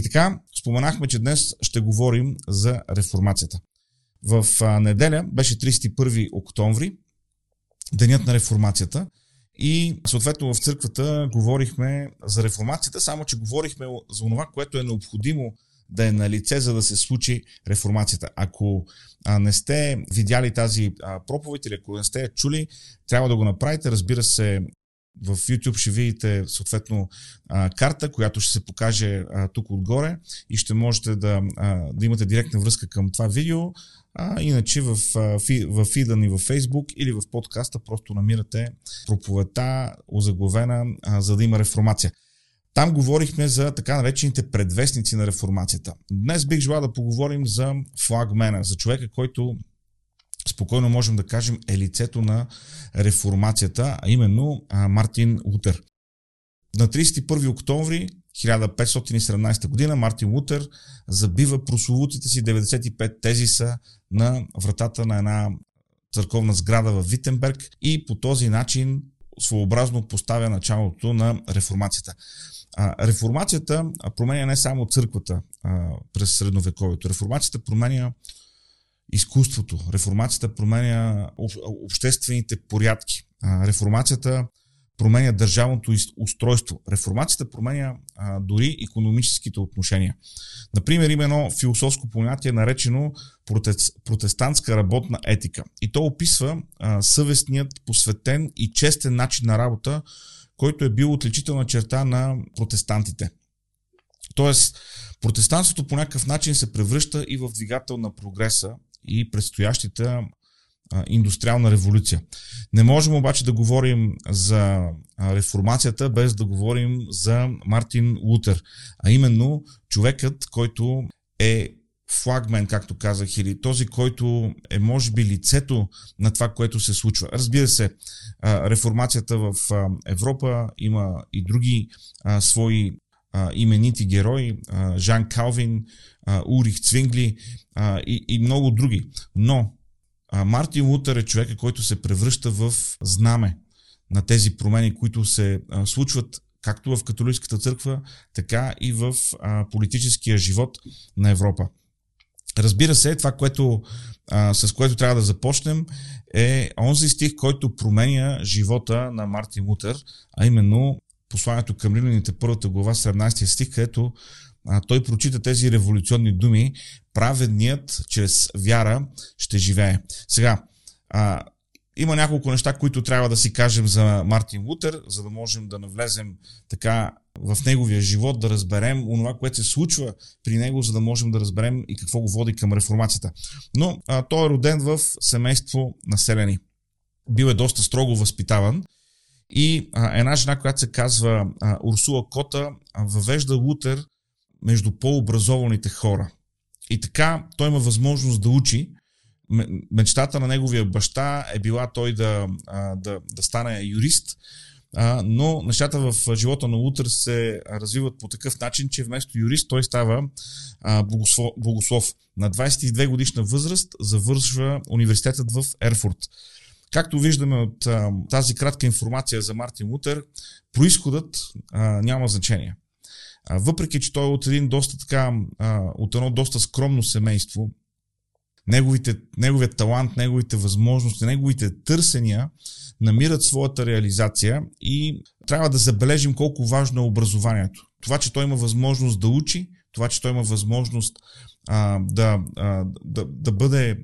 И така, споменахме, че днес ще говорим за реформацията. В неделя беше 31 октомври, денят на реформацията. И съответно в църквата говорихме за реформацията, само че говорихме за това, което е необходимо да е на лице, за да се случи реформацията. Ако не сте видяли тази проповед или ако не сте я чули, трябва да го направите. Разбира се, в YouTube ще видите съответно карта, която ще се покаже тук отгоре и ще можете да, да имате директна връзка към това видео. А, иначе в, в фида ни във Facebook или в подкаста просто намирате проповедта, озаглавена, за да има реформация. Там говорихме за така наречените предвестници на реформацията. Днес бих желал да поговорим за флагмена, за човека, който спокойно можем да кажем е лицето на реформацията, а именно Мартин Лутер. На 31 октомври 1517 година Мартин Лутер забива прословутите си 95 тезиса на вратата на една църковна сграда в Витенберг и по този начин своеобразно поставя началото на реформацията. А, реформацията променя не само църквата а, през средновековието. Реформацията променя изкуството. Реформацията променя обществените порядки. Реформацията променя държавното устройство. Реформацията променя а, дори економическите отношения. Например, има едно философско понятие, наречено протестантска работна етика. И то описва а, съвестният, посветен и честен начин на работа, който е бил отличителна черта на протестантите. Тоест, протестантството по някакъв начин се превръща и в двигател на прогреса и предстоящата индустриална революция. Не можем обаче да говорим за реформацията без да говорим за Мартин Лутер, а именно човекът, който е флагмен, както казах, или този, който е може би лицето на това, което се случва. Разбира се, реформацията в Европа има и други свои именити герои, Жан Калвин, Урих Цвингли и, и много други. Но Мартин Лутер е човека, който се превръща в знаме на тези промени, които се случват както в католическата църква, така и в политическия живот на Европа. Разбира се, това, което, а, с което трябва да започнем, е онзи стих, който променя живота на Мартин Лутер, а именно посланието към римляните, първата глава, 17 стих, където а, той прочита тези революционни думи, праведният чрез вяра ще живее. Сега, а, има няколко неща, които трябва да си кажем за Мартин Лутер, за да можем да навлезем така в неговия живот, да разберем онова, което се случва при него, за да можем да разберем и какво го води към реформацията. Но а, той е роден в семейство населени. Бил е доста строго възпитаван и а, една жена, която се казва а, Урсула Кота, а, въвежда Лутер между по-образованите хора. И така той има възможност да учи, мечтата на неговия баща е била той да, да, да стане юрист, но нещата в живота на Лутър се развиват по такъв начин, че вместо юрист той става богослов. На 22 годишна възраст завършва университетът в Ерфурт. Както виждаме от тази кратка информация за Мартин Лутер, происходът няма значение. въпреки, че той е от един доста така, от едно доста скромно семейство, неговите, неговият талант, неговите възможности, неговите търсения намират своята реализация и трябва да забележим колко важно е образованието. Това, че той има възможност да учи, това, че той има възможност а, да, а, да, да бъде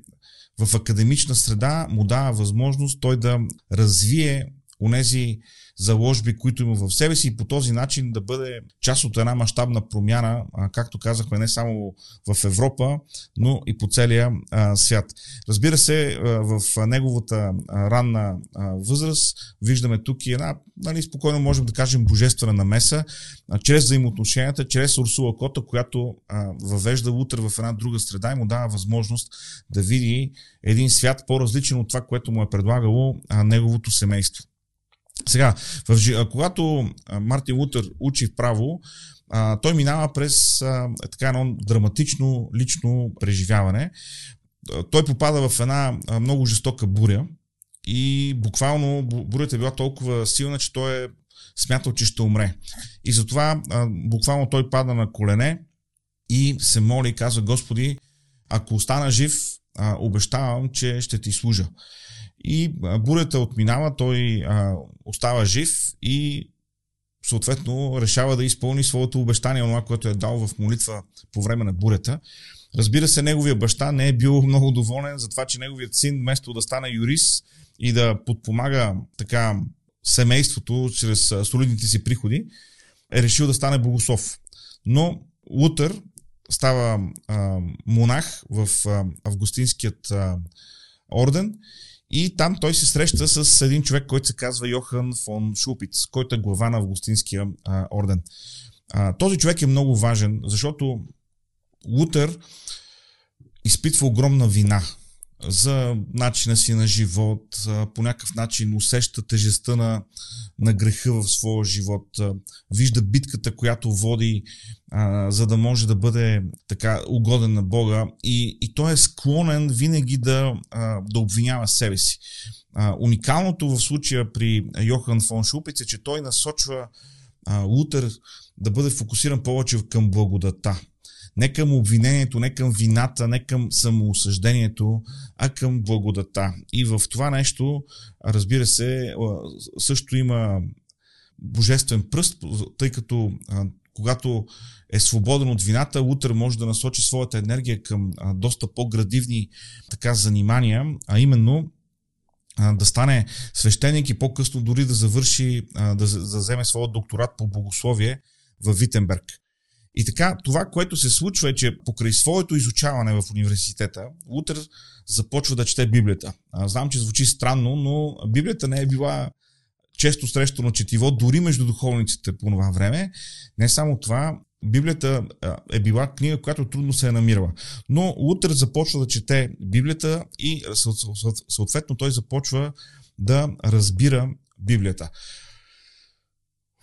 в академична среда, му дава възможност той да развие онези заложби, които има в себе си и по този начин да бъде част от една мащабна промяна, както казахме, не само в Европа, но и по целия свят. Разбира се, в неговата ранна възраст виждаме тук и една, нали, спокойно можем да кажем, божествена намеса, чрез взаимоотношенията, чрез Урсула Кота, която въвежда утре в една друга среда и му дава възможност да види един свят по-различен от това, което му е предлагало неговото семейство. Сега, в, когато Мартин Лутер учи право, а, той минава през а, така едно драматично лично преживяване. Той попада в една много жестока буря и буквално бурята е била толкова силна, че той е смятал, че ще умре. И затова а, буквално той пада на колене и се моли и казва, Господи, ако остана жив, а, обещавам, че ще ти служа. И бурята отминава, той а, остава жив и съответно решава да изпълни своето обещание, това, което е дал в молитва по време на бурята. Разбира се, неговия баща не е бил много доволен за това, че неговият син, вместо да стане юрист и да подпомага така семейството чрез солидните си приходи, е решил да стане богослов. Но Лутър става а, монах в а, Августинският а, орден и там той се среща с един човек, който се казва Йохан фон Шупиц, който е глава на Августинския а, орден. А, този човек е много важен, защото Лутър изпитва огромна вина за начина си на живот, по някакъв начин усеща тежестта на, на греха в своя живот, вижда битката, която води, а, за да може да бъде така угоден на Бога и, и той е склонен винаги да, а, да обвинява себе си. А, уникалното в случая при Йохан фон Шупец е, че той насочва а, Лутер да бъде фокусиран повече към благодата не към обвинението, не към вината, не към самоосъждението, а към благодата. И в това нещо, разбира се, също има божествен пръст, тъй като когато е свободен от вината, утре може да насочи своята енергия към доста по-градивни така занимания, а именно да стане свещеник и по-късно дори да завърши, да, да вземе своят докторат по богословие в Витенберг. И така, това, което се случва е, че покрай своето изучаване в университета, Лутер започва да чете Библията. Знам, че звучи странно, но Библията не е била често срещано четиво, дори между духовниците по това време. Не само това, Библията е била книга, която трудно се е намирала. Но Лутер започва да чете Библията и съответно той започва да разбира Библията.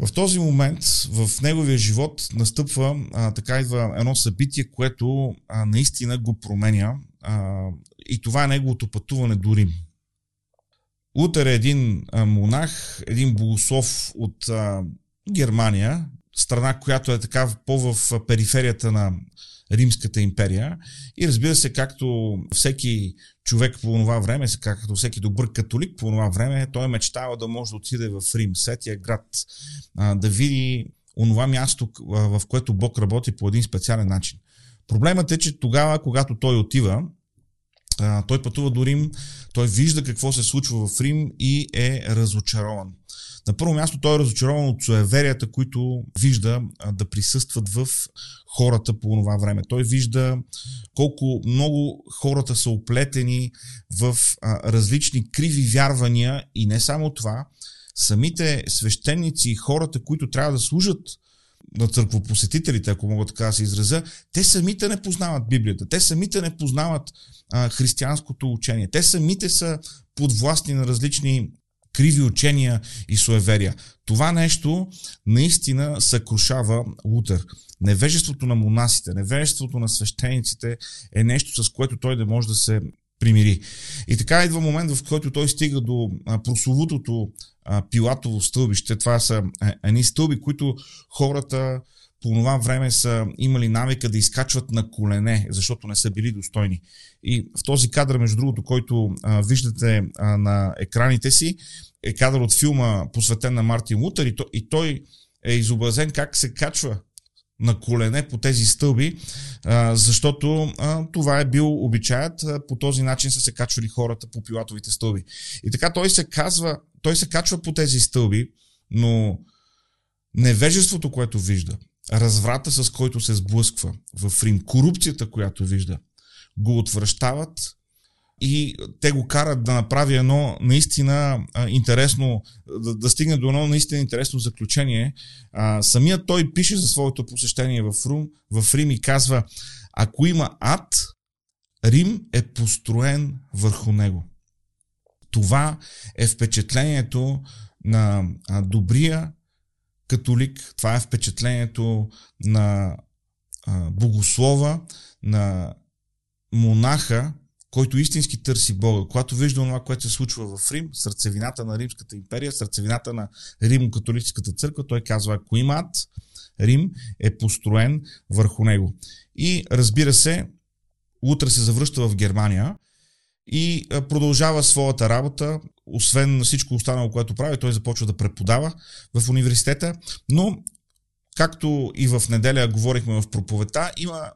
В този момент в неговия живот настъпва, а, така идва едно събитие, което а, наистина го променя а, и това е неговото пътуване до Рим. Лутер е един а, монах, един богослов от а, Германия, страна, която е така по-в периферията на Римската империя. И разбира се, както всеки човек по това време, както всеки добър католик по това време, той е мечтава да може да отиде в Рим, сетия град, да види онова място, в което Бог работи по един специален начин. Проблемът е, че тогава, когато той отива, той пътува до Рим, той вижда какво се случва в Рим и е разочарован. На първо място той е разочарован от суеверията, които вижда да присъстват в хората по това време. Той вижда колко много хората са оплетени в различни криви вярвания и не само това, самите свещеници и хората, които трябва да служат на църквопосетителите, ако мога така да се изразя, те самите не познават Библията, те самите не познават а, християнското учение, те самите са подвластни на различни криви учения и суеверия. Това нещо наистина съкрушава Лутер. Невежеството на монасите, невежеството на свещениците е нещо, с което той да може да се примири. И така идва момент, в който той стига до прословутото пилатово стълбище. Това са едни стълби, които хората по това време са имали навика да изкачват на колене, защото не са били достойни. И в този кадър, между другото, който а, виждате а, на екраните си, е кадър от филма, посветен на Мартин Лутер и, то, и той е изобразен как се качва на колене по тези стълби, защото това е бил обичаят. По този начин са се качвали хората по пилатовите стълби. И така той се казва, той се качва по тези стълби, но невежеството, което вижда, разврата, с който се сблъсква в Рим, корупцията, която вижда, го отвръщават и те го карат да направи едно наистина интересно, да, да стигне до едно наистина интересно заключение. А, самият той пише за своето посещение в, Рум, в Рим и казва, ако има ад, Рим е построен върху него. Това е впечатлението на добрия католик, това е впечатлението на богослова, на монаха, който истински търси Бога, когато вижда това, което се случва в Рим, сърцевината на Римската империя, сърцевината на Римо-католическата църква, той казва, ако има ад, Рим е построен върху него. И разбира се, утре се завръща в Германия и продължава своята работа, освен всичко останало, което прави, той започва да преподава в университета, но както и в неделя говорихме в проповета, има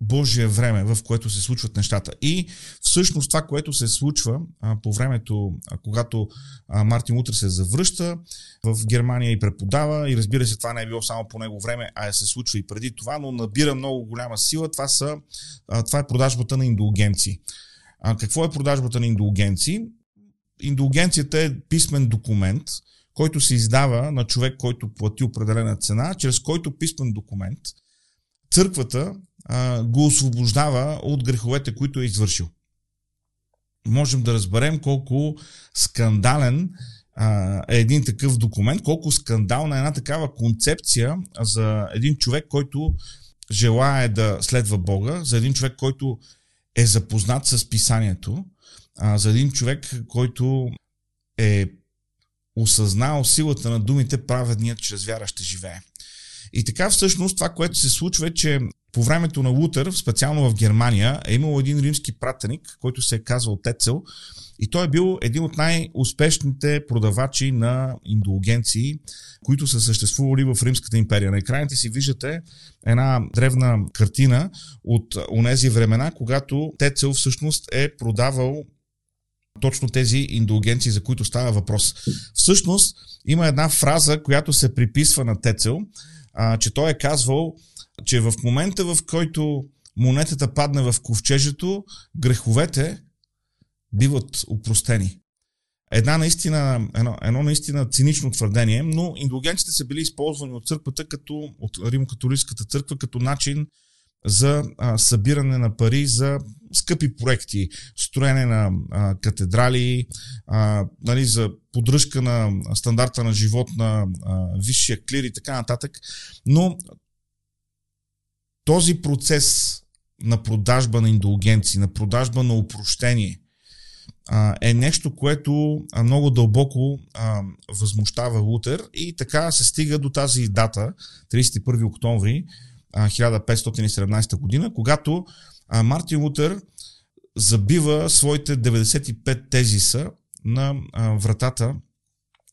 Божие време, в което се случват нещата. И всъщност това, което се случва а, по времето, а, когато а, Мартин Лутер се завръща в Германия и преподава, и разбира се, това не е било само по него време, а се случва и преди това, но набира много голяма сила. Това, са, а, това е продажбата на индулгенции. А, какво е продажбата на индулгенции? Индулгенцията е писмен документ, който се издава на човек, който плати определена цена, чрез който писмен документ църквата а, го освобождава от греховете, които е извършил. Можем да разберем колко скандален а, е един такъв документ, колко скандална е една такава концепция за един човек, който желая да следва Бога, за един човек, който е запознат с писанието, а, за един човек, който е осъзнал силата на думите праведният чрез вяра ще живее. И така всъщност това, което се случва е, че по времето на Лутер, специално в Германия, е имал един римски пратеник, който се е казвал Тецел, и той е бил един от най-успешните продавачи на индулгенции, които са съществували в Римската империя. На екраните си виждате една древна картина от онези времена, когато Тецел всъщност е продавал точно тези индулгенции, за които става въпрос. Всъщност има една фраза, която се приписва на Тецел, а, че той е казвал, че в момента в който монетата падне в ковчежето, греховете биват упростени. Една наистина, едно, едно наистина цинично твърдение, но индулгенците са били използвани от църквата, като, от Римокатолическата църква, като начин за а, събиране на пари за скъпи проекти, строене на а, катедрали, а, нали, за поддръжка на стандарта на живот на а, висшия клир и така нататък. Но този процес на продажба на индулгенции, на продажба на упрощение, а, е нещо, което а, много дълбоко а, възмущава Лутер и така се стига до тази дата, 31 октомври 1517 година, когато Мартин Лутер забива своите 95 тезиса на вратата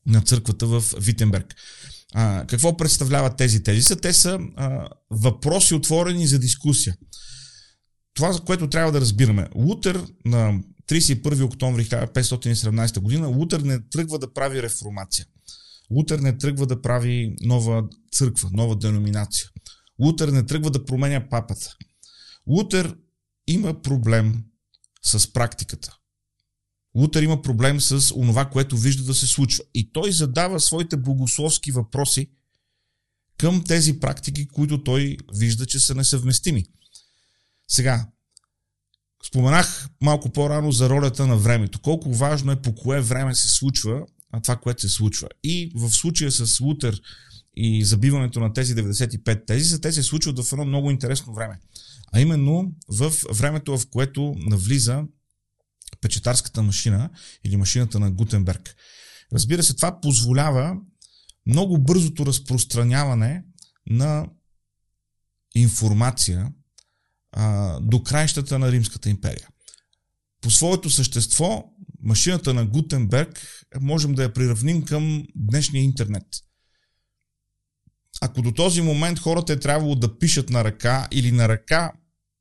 на църквата в Витенберг. Какво представляват тези тезиса? Те са въпроси отворени за дискусия. Това, за което трябва да разбираме. Лутер на 31 октомври 1517 година, Лутер не тръгва да прави реформация. Лутер не тръгва да прави нова църква, нова деноминация. Лутер не тръгва да променя папата. Лутер има проблем с практиката. Лутер има проблем с онова, което вижда да се случва. И той задава своите богословски въпроси към тези практики, които той вижда, че са несъвместими. Сега, споменах малко по-рано за ролята на времето. Колко важно е по кое време се случва а това, което се случва. И в случая с Лутер и забиването на тези 95 тези, те се случват в едно много интересно време. А именно в времето, в което навлиза печетарската машина или машината на Гутенберг. Разбира се, това позволява много бързото разпространяване на информация а, до краищата на Римската империя. По своето същество, машината на Гутенберг можем да я приравним към днешния интернет – ако до този момент хората е трябвало да пишат на ръка или на ръка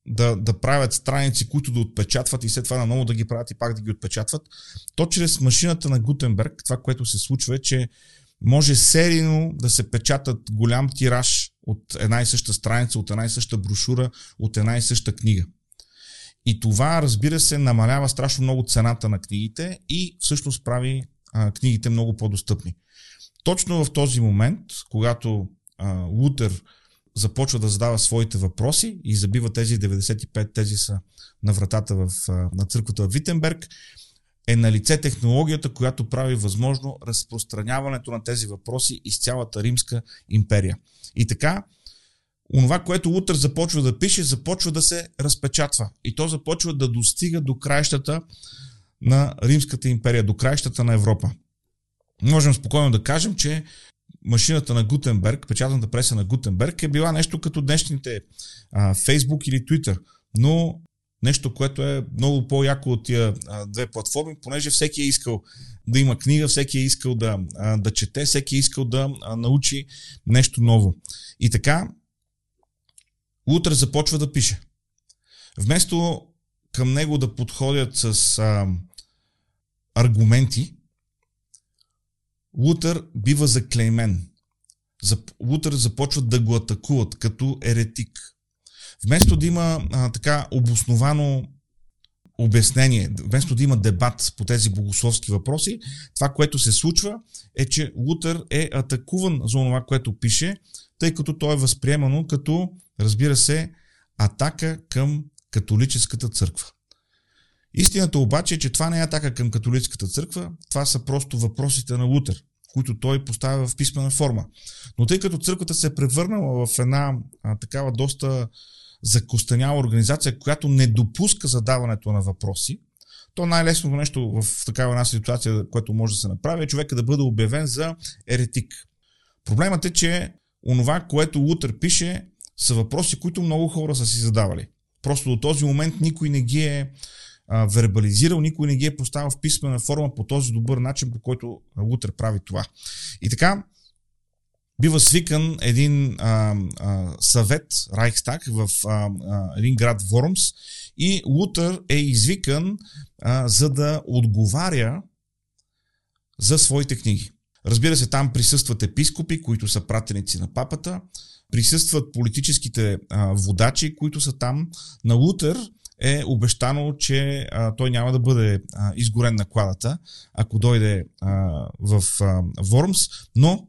да, да правят страници, които да отпечатват и след това наново да ги правят и пак да ги отпечатват, то чрез машината на Гутенберг, това, което се случва е, че може серийно да се печатат голям тираж от една и съща страница, от една и съща брошура, от една и съща книга. И това, разбира се, намалява страшно много цената на книгите и всъщност прави а, книгите много по-достъпни. Точно в този момент, когато а, Лутер започва да задава своите въпроси и забива тези 95 тези са на вратата в, на църквата в Витенберг, е на лице технологията, която прави възможно разпространяването на тези въпроси из цялата Римска империя. И така, онова, което Лутър започва да пише, започва да се разпечатва. И то започва да достига до краищата на Римската империя, до краищата на Европа. Можем спокойно да кажем, че машината на Гутенберг, печатната преса на Гутенберг е била нещо като днешните а, Facebook или Twitter, но нещо, което е много по-яко от тия а, две платформи, понеже всеки е искал да има книга, всеки е искал да, а, да чете, всеки е искал да а, научи нещо ново. И така, утре започва да пише. Вместо към него да подходят с а, аргументи, Лутър бива заклеймен. Лутър започват да го атакуват като еретик. Вместо да има а, така обосновано обяснение, вместо да има дебат по тези богословски въпроси, това, което се случва е, че Лутър е атакуван за това, което пише, тъй като то е възприемано като, разбира се, атака към католическата църква. Истината обаче е, че това не е атака към католическата църква, това са просто въпросите на Лутер, които той поставя в писмена форма. Но тъй като църквата се е превърнала в една а, такава доста закостеняла организация, която не допуска задаването на въпроси, то най-лесното нещо в такава една ситуация, което може да се направи, е човека да бъде обявен за еретик. Проблемът е, че онова, което Лутер пише, са въпроси, които много хора са си задавали. Просто до този момент никой не ги е вербализирал, никой не ги е поставил в писмена форма по този добър начин, по който Лутер прави това. И така, бива свикан един а, а, съвет, Райхстаг, в а, а, един град Вормс и Лутър е извикан а, за да отговаря за своите книги. Разбира се, там присъстват епископи, които са пратеници на папата, присъстват политическите а, водачи, които са там. На Лутър е обещано, че а, той няма да бъде а, изгорен на кладата, ако дойде а, в а, Вормс, но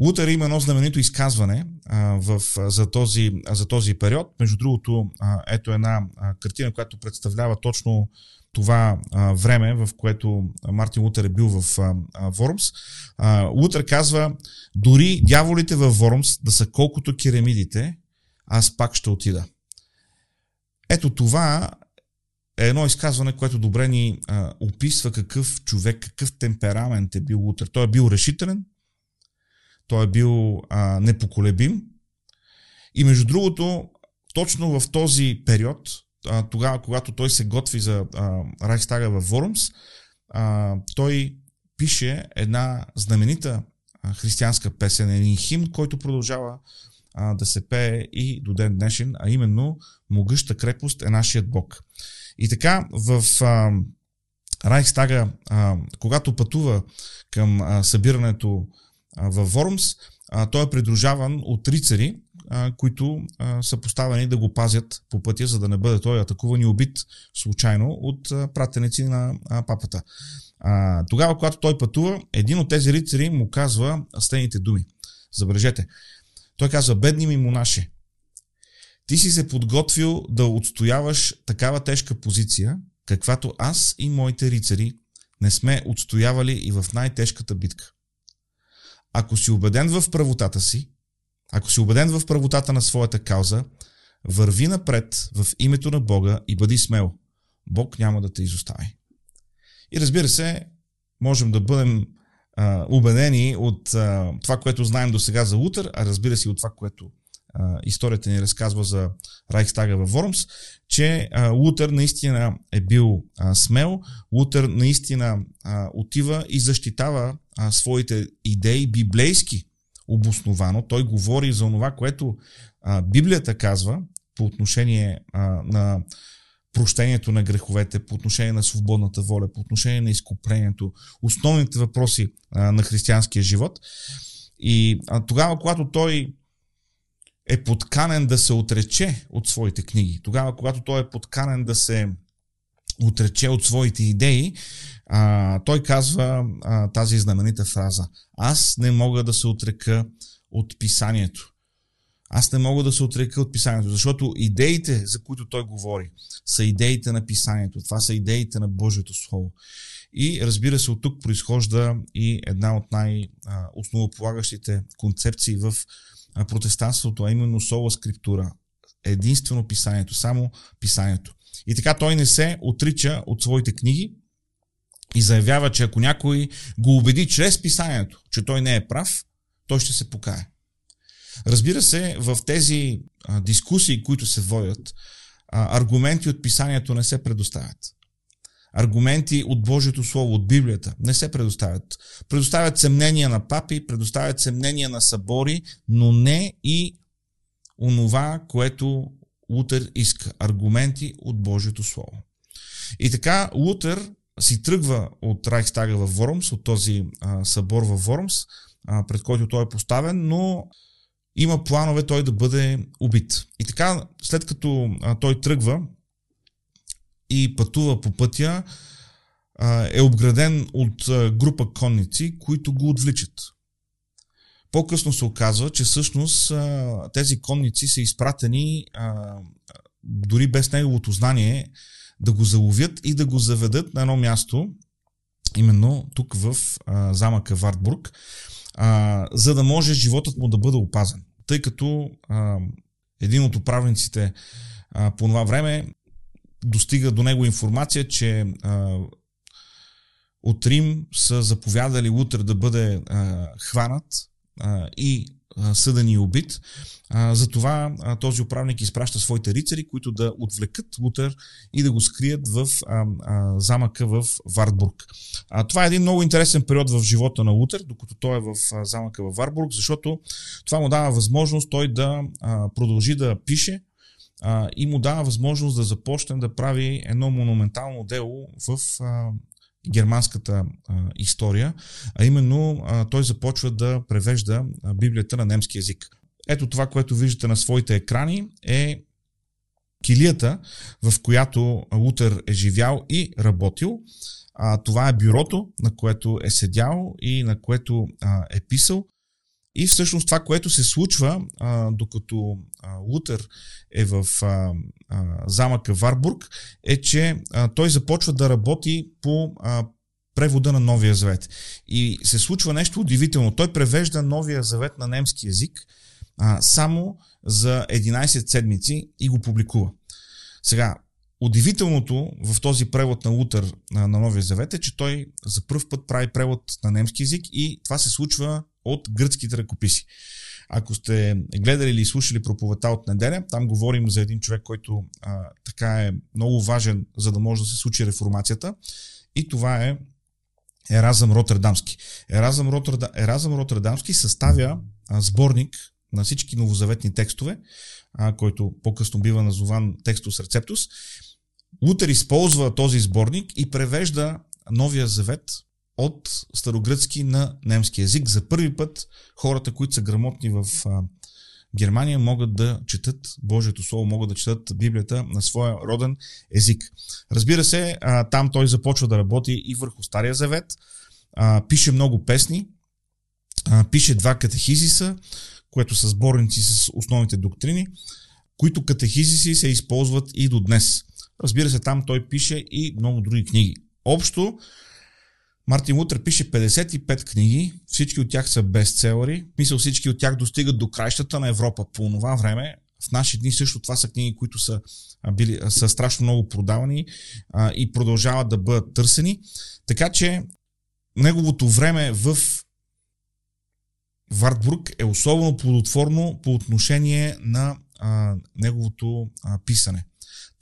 Лутер има едно знаменито изказване а, в, а, за, този, а, за този период. Между другото, а, ето една а, картина, която представлява точно това а, време, в което Мартин Лутер е бил в а, а, Вормс. А, Лутер казва, дори дяволите във Вормс да са колкото керамидите, аз пак ще отида. Ето това е едно изказване, което добре ни а, описва какъв човек, какъв темперамент е бил Лутер. Той е бил решителен, той е бил а, непоколебим. И между другото, точно в този период, а, тогава, когато той се готви за а, Райхстага в Вормс, а, той пише една знаменита християнска песен, един химн, който продължава а, да се пее и до ден днешен, а именно Могъща крепост е нашият Бог. И така в а, Райхстага, а, когато пътува към а, събирането а, във Вормс, а, той е придружаван от рицари, а, които а, са поставени да го пазят по пътя, за да не бъде той атакуван и убит случайно от а, пратеници на а, папата. А, тогава, когато той пътува, един от тези рицари му казва следните думи. Забележете, той казва, бедни ми монаши, ти си се подготвил да отстояваш такава тежка позиция, каквато аз и моите рицари не сме отстоявали и в най-тежката битка. Ако си убеден в правотата си, ако си убеден в правотата на своята кауза, върви напред в името на Бога и бъди смел. Бог няма да те изостави. И разбира се, можем да бъдем а, убедени от а, това, което знаем до сега за Лутър, а разбира се от това, което а, историята ни разказва за Райхстага във Вормс, че а, Лутър наистина е бил а, смел, Лутър наистина а, отива и защитава а, своите идеи библейски обосновано. Той говори за това, което а, Библията казва по отношение а, на прощението на греховете, по отношение на свободната воля, по отношение на изкуплението, основните въпроси на християнския живот. И тогава, когато той е подканен да се отрече от своите книги, тогава, когато той е подканен да се отрече от своите идеи, той казва тази знаменита фраза. Аз не мога да се отрека от писанието. Аз не мога да се отрека от писанието, защото идеите, за които той говори, са идеите на писанието. Това са идеите на Божието Слово. И разбира се, от тук произхожда и една от най-основополагащите концепции в протестантството, а именно сола скриптура. Единствено писанието, само писанието. И така той не се отрича от своите книги и заявява, че ако някой го убеди чрез писанието, че той не е прав, той ще се покае. Разбира се, в тези а, дискусии, които се водят, а, аргументи от писанието не се предоставят. Аргументи от Божието Слово, от Библията не се предоставят. Предоставят се мнения на папи, предоставят се мнения на събори, но не и онова, което Лутер иска. Аргументи от Божието Слово. И така Лутер си тръгва от Райхстага в Вормс, от този а, събор в Вормс, а, пред който той е поставен, но има планове той да бъде убит. И така, след като а, той тръгва и пътува по пътя, а, е обграден от а, група конници, които го отвличат. По-късно се оказва, че всъщност а, тези конници са изпратени а, дори без неговото знание да го заловят и да го заведат на едно място, именно тук в а, замъка Вартбург, а, за да може животът му да бъде опазен. Тъй като а, един от управниците а, по това време достига до него информация, че а, от Рим са заповядали Лутер да бъде а, хванат а, и съден и убит. Затова този управник изпраща своите рицари, които да отвлекат Лутер и да го скрият в замъка в Вартбург. Това е един много интересен период в живота на Лутер, докато той е в замъка в Вартбург, защото това му дава възможност той да продължи да пише, и му дава възможност да започне да прави едно монументално дело в германската а, история, а именно а, той започва да превежда а, Библията на немски язик. Ето това, което виждате на своите екрани е килията, в която Лутер е живял и работил. А, това е бюрото, на което е седял и на което а, е писал. И всъщност това, което се случва, а, докато а, Лутер е в а, а, замъка Варбург, е, че а, той започва да работи по а, превода на Новия завет. И се случва нещо удивително. Той превежда Новия завет на немски язик а, само за 11 седмици и го публикува. Сега, Удивителното в този превод на Лутър на, на Новия Завет е, че той за първ път прави превод на немски язик и това се случва от гръцките ръкописи. Ако сте гледали или слушали проповета от неделя, там говорим за един човек, който а, така е много важен, за да може да се случи реформацията. И това е Еразъм Роттердамски. Еразъм, Роттерда, Еразъм Роттердамски съставя а, сборник на всички новозаветни текстове, а, който по-късно бива назован Текстус Рецептус. Лутер използва този сборник и превежда Новия завет от старогръцки на немски язик. За първи път хората, които са грамотни в Германия, могат да четат Божието Слово, могат да четат Библията на своя роден език. Разбира се, там той започва да работи и върху Стария завет, пише много песни, пише два катехизиса, което са сборници с основните доктрини, които катехизиси се използват и до днес. Разбира се, там той пише и много други книги. Общо, Мартин Лутер пише 55 книги, всички от тях са бестселери. Мисля, всички от тях достигат до краищата на Европа по това време. В наши дни също това са книги, които са, били, са страшно много продавани а, и продължават да бъдат търсени. Така че неговото време в Вартбург е особено плодотворно по отношение на а, неговото а, писане.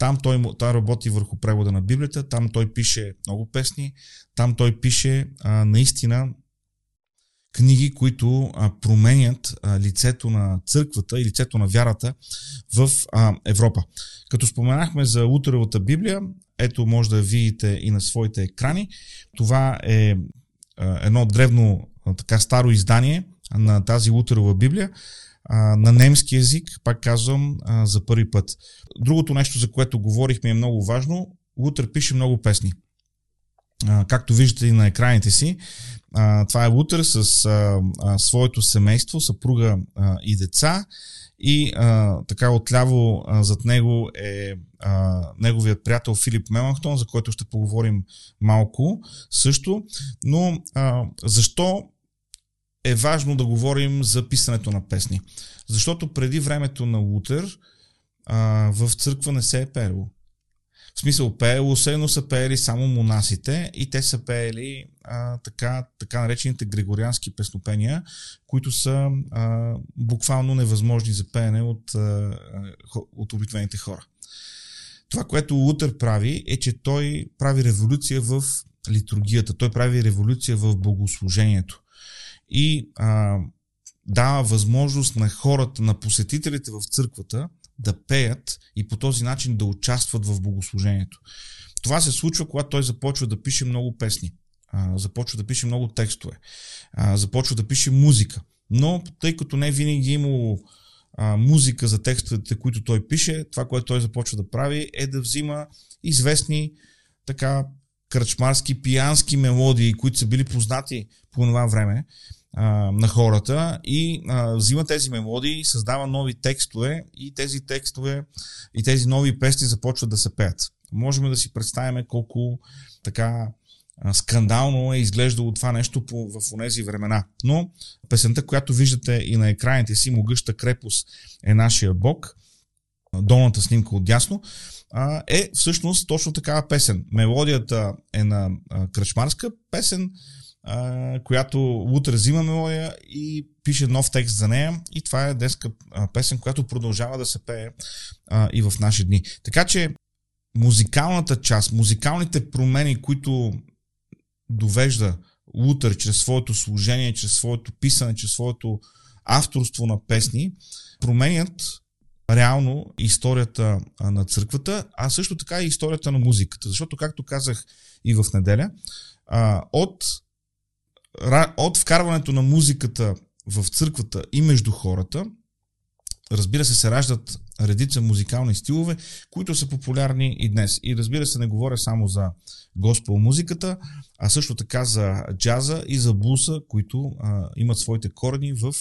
Там той, той работи върху превода на Библията, там той пише много песни, там той пише а, наистина книги, които а, променят а, лицето на църквата и лицето на вярата в а, Европа. Като споменахме за Утеровата Библия, ето може да видите и на своите екрани. Това е а, едно древно а, така старо издание на тази Лутерова Библия а, на немски язик, пак казвам, а, за първи път. Другото нещо, за което говорихме е много важно. Лутер пише много песни. А, както виждате и на екраните си, а, това е Лутер с а, а, своето семейство, съпруга а, и деца. И а, така отляво а, зад него е а, неговият приятел Филип Меланхтон, за който ще поговорим малко също. Но а, защо е важно да говорим за писането на песни. Защото преди времето на Лутер а, в църква не се е перило. В смисъл, пеело се, но са пеели само монасите и те са пеели а, така, така наречените григориански песнопения, които са а, буквално невъзможни за пеене от, а, от обикновените хора. Това, което Лутер прави, е, че той прави революция в литургията, той прави революция в богослужението. И а, дава възможност на хората, на посетителите в църквата да пеят и по този начин да участват в богослужението. Това се случва, когато той започва да пише много песни, а, започва да пише много текстове, а, започва да пише музика. Но тъй като не винаги е имало а, музика за текстовете, които той пише, това, което той започва да прави, е да взима известни така кръчмарски, пиянски мелодии, които са били познати по това време на хората и а, взима тези мелодии, създава нови текстове и тези текстове и тези нови песни започват да се пеят. Можем да си представим колко така скандално е изглеждало това нещо по, в тези времена. Но песента, която виждате и на екраните си, Могъща крепост е нашия Бог, долната снимка от дясно, е всъщност точно такава песен. Мелодията е на кръчмарска песен, която Лутер взима мелодия и пише нов текст за нея и това е деска песен, която продължава да се пее и в наши дни. Така че музикалната част, музикалните промени, които довежда Лутер чрез своето служение, чрез своето писане, чрез своето авторство на песни, променят реално историята на църквата, а също така и историята на музиката. Защото, както казах и в неделя, от, от вкарването на музиката в църквата и между хората, разбира се, се раждат редица музикални стилове, които са популярни и днес. И разбира се, не говоря само за госпел музиката, а също така за джаза и за блуса, които а, имат своите корени в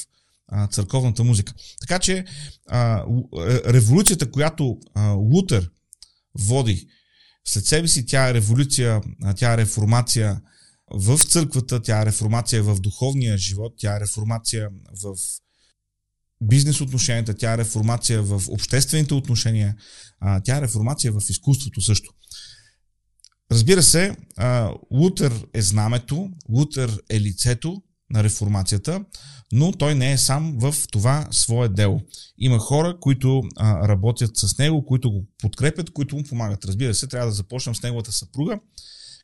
а, църковната музика. Така че а, е, революцията, която а, Лутер води след себе си, тя е революция, тя е реформация в църквата, тя е реформация в духовния живот, тя е реформация в бизнес отношенията, тя е реформация в обществените отношения, тя е реформация в изкуството също. Разбира се, Лутер е знамето, Лутер е лицето на реформацията, но той не е сам в това свое дело. Има хора, които работят с него, които го подкрепят, които му помагат. Разбира се, трябва да започнем с неговата съпруга,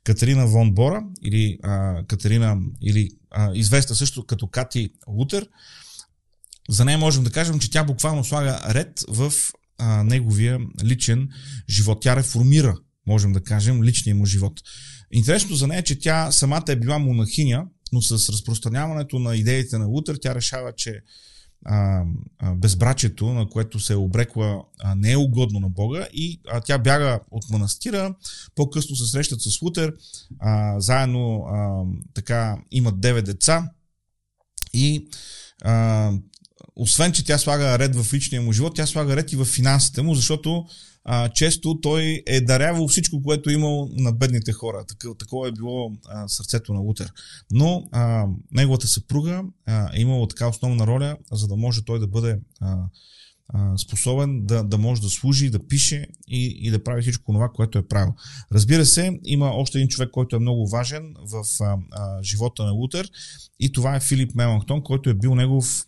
Катерина Вон Бора, или а, Катерина, или а, известна също като Кати Лутер. За нея можем да кажем, че тя буквално слага ред в а, неговия личен живот. Тя реформира, можем да кажем, личния му живот. Интересно за нея, че тя самата е била монахиня, но с разпространяването на идеите на Лутер, тя решава, че а, а, безбрачието, на което се е обрекла, а, не е угодно на Бога и а, тя бяга от манастира, по-късно се срещат с Лутер, а, заедно а, така имат 9 деца и а, освен, че тя слага ред в личния му живот, тя слага ред и в финансите му, защото а, често той е дарявал всичко, което е имал на бедните хора. Такова, е било а, сърцето на Лутер. Но а, неговата съпруга а, е имала така основна роля, за да може той да бъде а, а, способен да, да може да служи, да пише и, и да прави всичко това, което е правил. Разбира се, има още един човек, който е много важен в а, а, живота на Лутер и това е Филип Меланхтон, който е бил негов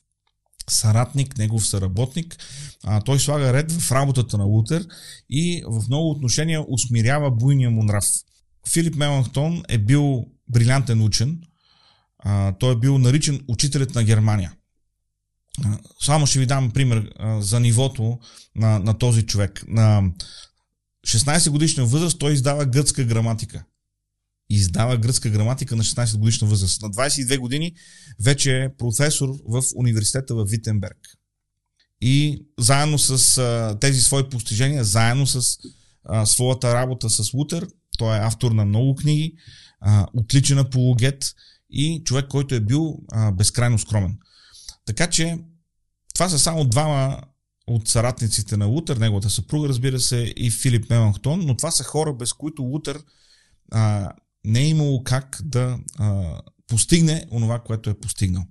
съратник, негов съработник. А, той слага ред в работата на Лутер и в много отношения усмирява буйния му нрав. Филип Меланхтон е бил брилянтен учен. А, той е бил наричан учителят на Германия. А, само ще ви дам пример а, за нивото на, на този човек. На 16 годишна възраст той издава гръцка граматика издава гръцка граматика на 16 годишна възраст. На 22 години вече е професор в университета в Витенберг. И заедно с а, тези свои постижения, заедно с а, своята работа с Лутер, той е автор на много книги, а, отличен апологет и човек, който е бил а, безкрайно скромен. Така че това са само двама от съратниците на Лутер, неговата съпруга, разбира се, и Филип Меланхтон, но това са хора, без които Лутер а, не е имало как да а, постигне онова, което е постигнал.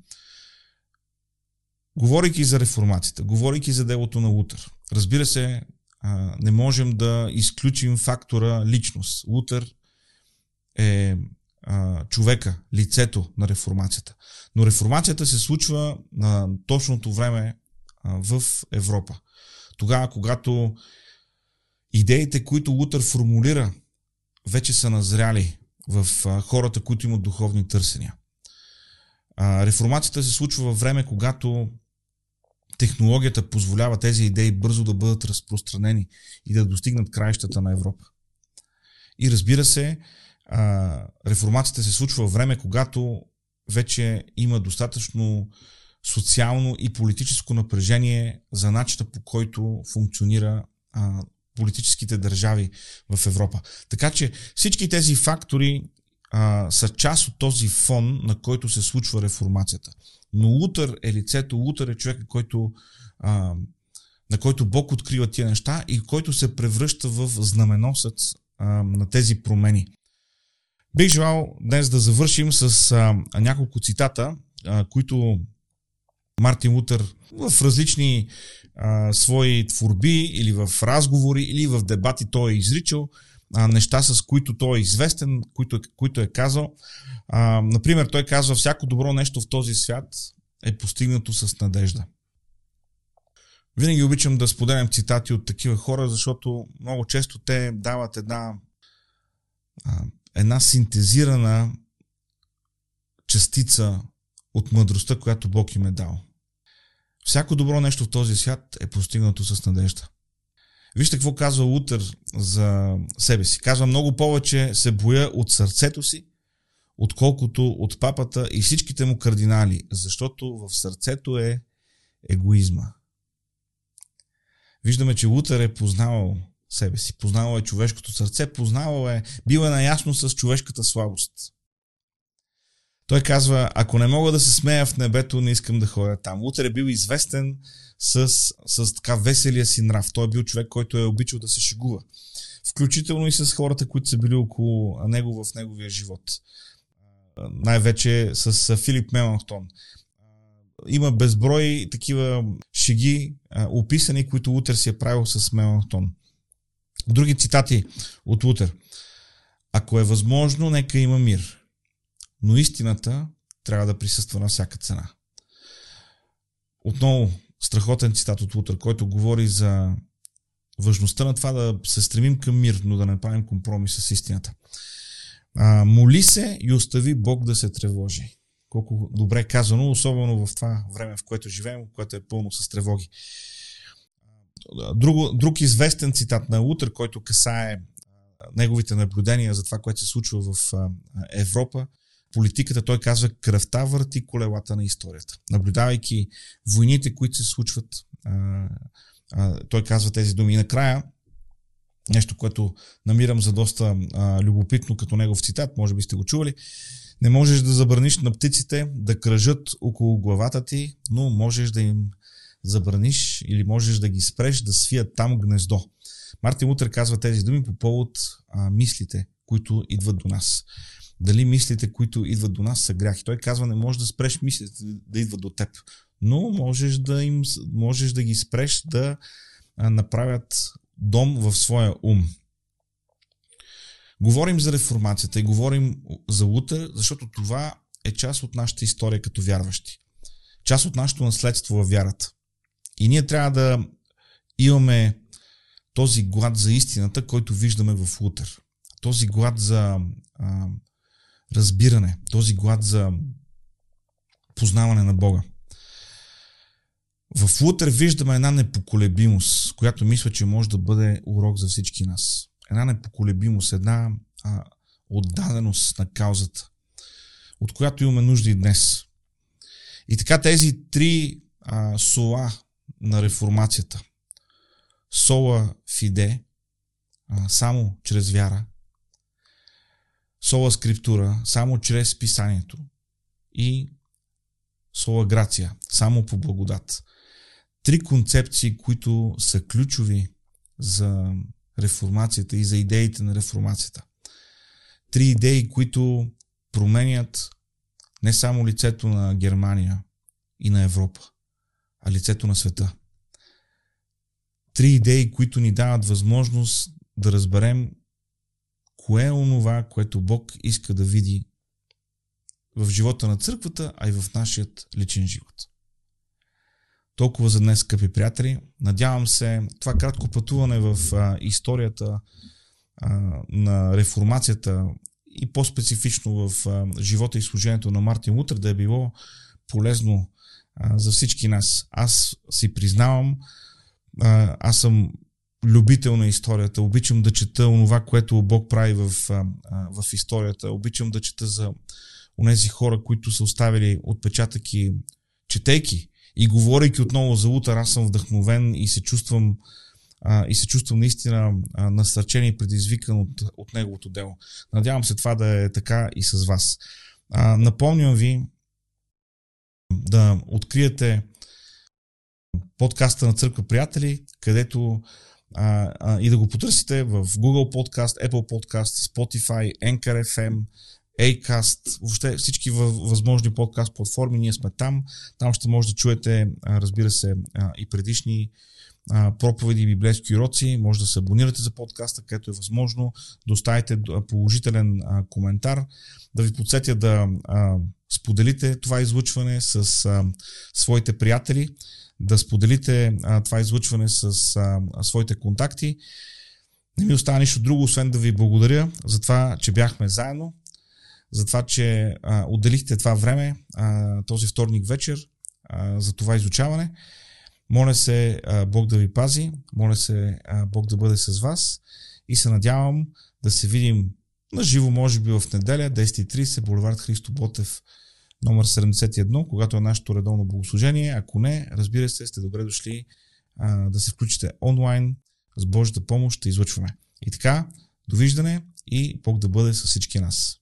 Говорейки за реформацията, говорейки за делото на Лутър, разбира се, а, не можем да изключим фактора личност. Лутер е а, човека, лицето на реформацията. Но реформацията се случва на точното време а, в Европа. Тогава, когато идеите, които Лутер формулира, вече са назряли в хората, които имат духовни търсения. Реформацията се случва във време, когато технологията позволява тези идеи бързо да бъдат разпространени и да достигнат краищата на Европа. И разбира се, реформацията се случва във време, когато вече има достатъчно социално и политическо напрежение за начина по който функционира а, политическите държави в Европа. Така че всички тези фактори а, са част от този фон, на който се случва реформацията. Но Лутър е лицето, Лутър е човек, който, а, на който Бог открива тия неща и който се превръща в знаменосец а, на тези промени. Бих желал днес да завършим с а, няколко цитата, а, които Мартин Лутър в различни а, свои творби или в разговори или в дебати той е изричал а, неща, с които той е известен, които, които е казал. А, например, той казва, всяко добро нещо в този свят е постигнато с надежда. Винаги обичам да споделям цитати от такива хора, защото много често те дават една, една синтезирана частица от мъдростта, която Бог им е дал. Всяко добро нещо в този свят е постигнато с надежда. Вижте какво казва Лутер за себе си. Казва много повече се боя от сърцето си, отколкото от папата и всичките му кардинали, защото в сърцето е егоизма. Виждаме, че Лутер е познавал себе си, познавал е човешкото сърце, познавал е, бил е наясно с човешката слабост. Той казва, ако не мога да се смея в небето, не искам да ходя там. Лутер е бил известен с, с така веселия си нрав. Той е бил човек, който е обичал да се шегува. Включително и с хората, които са били около него в неговия живот. Най-вече с Филип Меланхтон. Има безброй такива шеги, описани, които Лутер си е правил с Меланхтон. Други цитати от Лутер. Ако е възможно, нека има мир. Но истината трябва да присъства на всяка цена. Отново страхотен цитат от Лутър, който говори за важността на това да се стремим към мир, но да не правим компромис с истината. А, моли се и остави Бог да се тревожи. Колко добре казано, особено в това време, в което живеем, което е пълно с тревоги. Друг, друг известен цитат на Лутър, който касае неговите наблюдения за това, което се случва в Европа, политиката, той казва, кръвта върти колелата на историята. Наблюдавайки войните, които се случват, а, а, той казва тези думи. И накрая, нещо, което намирам за доста а, любопитно като негов цитат, може би сте го чували, не можеш да забраниш на птиците да кръжат около главата ти, но можеш да им забраниш или можеш да ги спреш да свият там гнездо. Мартин Лутер казва тези думи по повод а, мислите, които идват до нас дали мислите, които идват до нас, са гряхи. Той казва, не можеш да спреш мислите да идват до теб, но можеш да, им, можеш да ги спреш да направят дом в своя ум. Говорим за реформацията и говорим за Лутер, защото това е част от нашата история като вярващи. Част от нашето наследство във вярата. И ние трябва да имаме този глад за истината, който виждаме в Лутер. Този глад за а, разбиране, този глад за познаване на Бога. В Лутер виждаме една непоколебимост, която мисля, че може да бъде урок за всички нас. Една непоколебимост, една а, отдаденост на каузата, от която имаме нужда и днес. И така тези три а, сола на реформацията. Сола фиде, а, само чрез вяра, сола скриптура само чрез писанието и сола грация само по благодат. Три концепции, които са ключови за реформацията и за идеите на реформацията. Три идеи, които променят не само лицето на Германия и на Европа, а лицето на света. три идеи, които ни дават възможност да разберем кое е онова, което Бог иска да види в живота на църквата, а и в нашия личен живот. Толкова за днес, скъпи приятели. Надявам се това кратко пътуване в а, историята а, на реформацията и по-специфично в а, живота и служението на Мартин Лутер да е било полезно а, за всички нас. Аз си признавам, а, аз съм любител на историята, обичам да чета онова, което Бог прави в, в историята, обичам да чета за онези хора, които са оставили отпечатъки, четейки и говорейки отново за Лутър, аз съм вдъхновен и се чувствам и се чувствам наистина а, насърчен и предизвикан от, от неговото дело. Надявам се това да е така и с вас. Напомням ви да откриете подкаста на Църква Приятели, където а, а, и да го потърсите в Google Podcast, Apple Podcast, Spotify, Anchor FM, Acast, въобще всички възможни подкаст платформи, ние сме там. Там ще може да чуете, разбира се, и предишни проповеди и библейски уроци. Може да се абонирате за подкаста, където е възможно. Да оставите положителен коментар. Да ви подсетя да споделите това излъчване с своите приятели. Да споделите това излъчване с своите контакти. Не ми остава нищо друго, освен да ви благодаря за това, че бяхме заедно за това, че а, отделихте това време, а, този вторник вечер, а, за това изучаване. Моля се а, Бог да ви пази, моля се а, Бог да бъде с вас и се надявам да се видим на живо, може би в неделя, 10.30, булевард Христо Ботев, номер 71, когато е нашето редовно богослужение. Ако не, разбира се, сте добре дошли а, да се включите онлайн, с Божията помощ ще излъчваме. И така, довиждане и Бог да бъде с всички нас.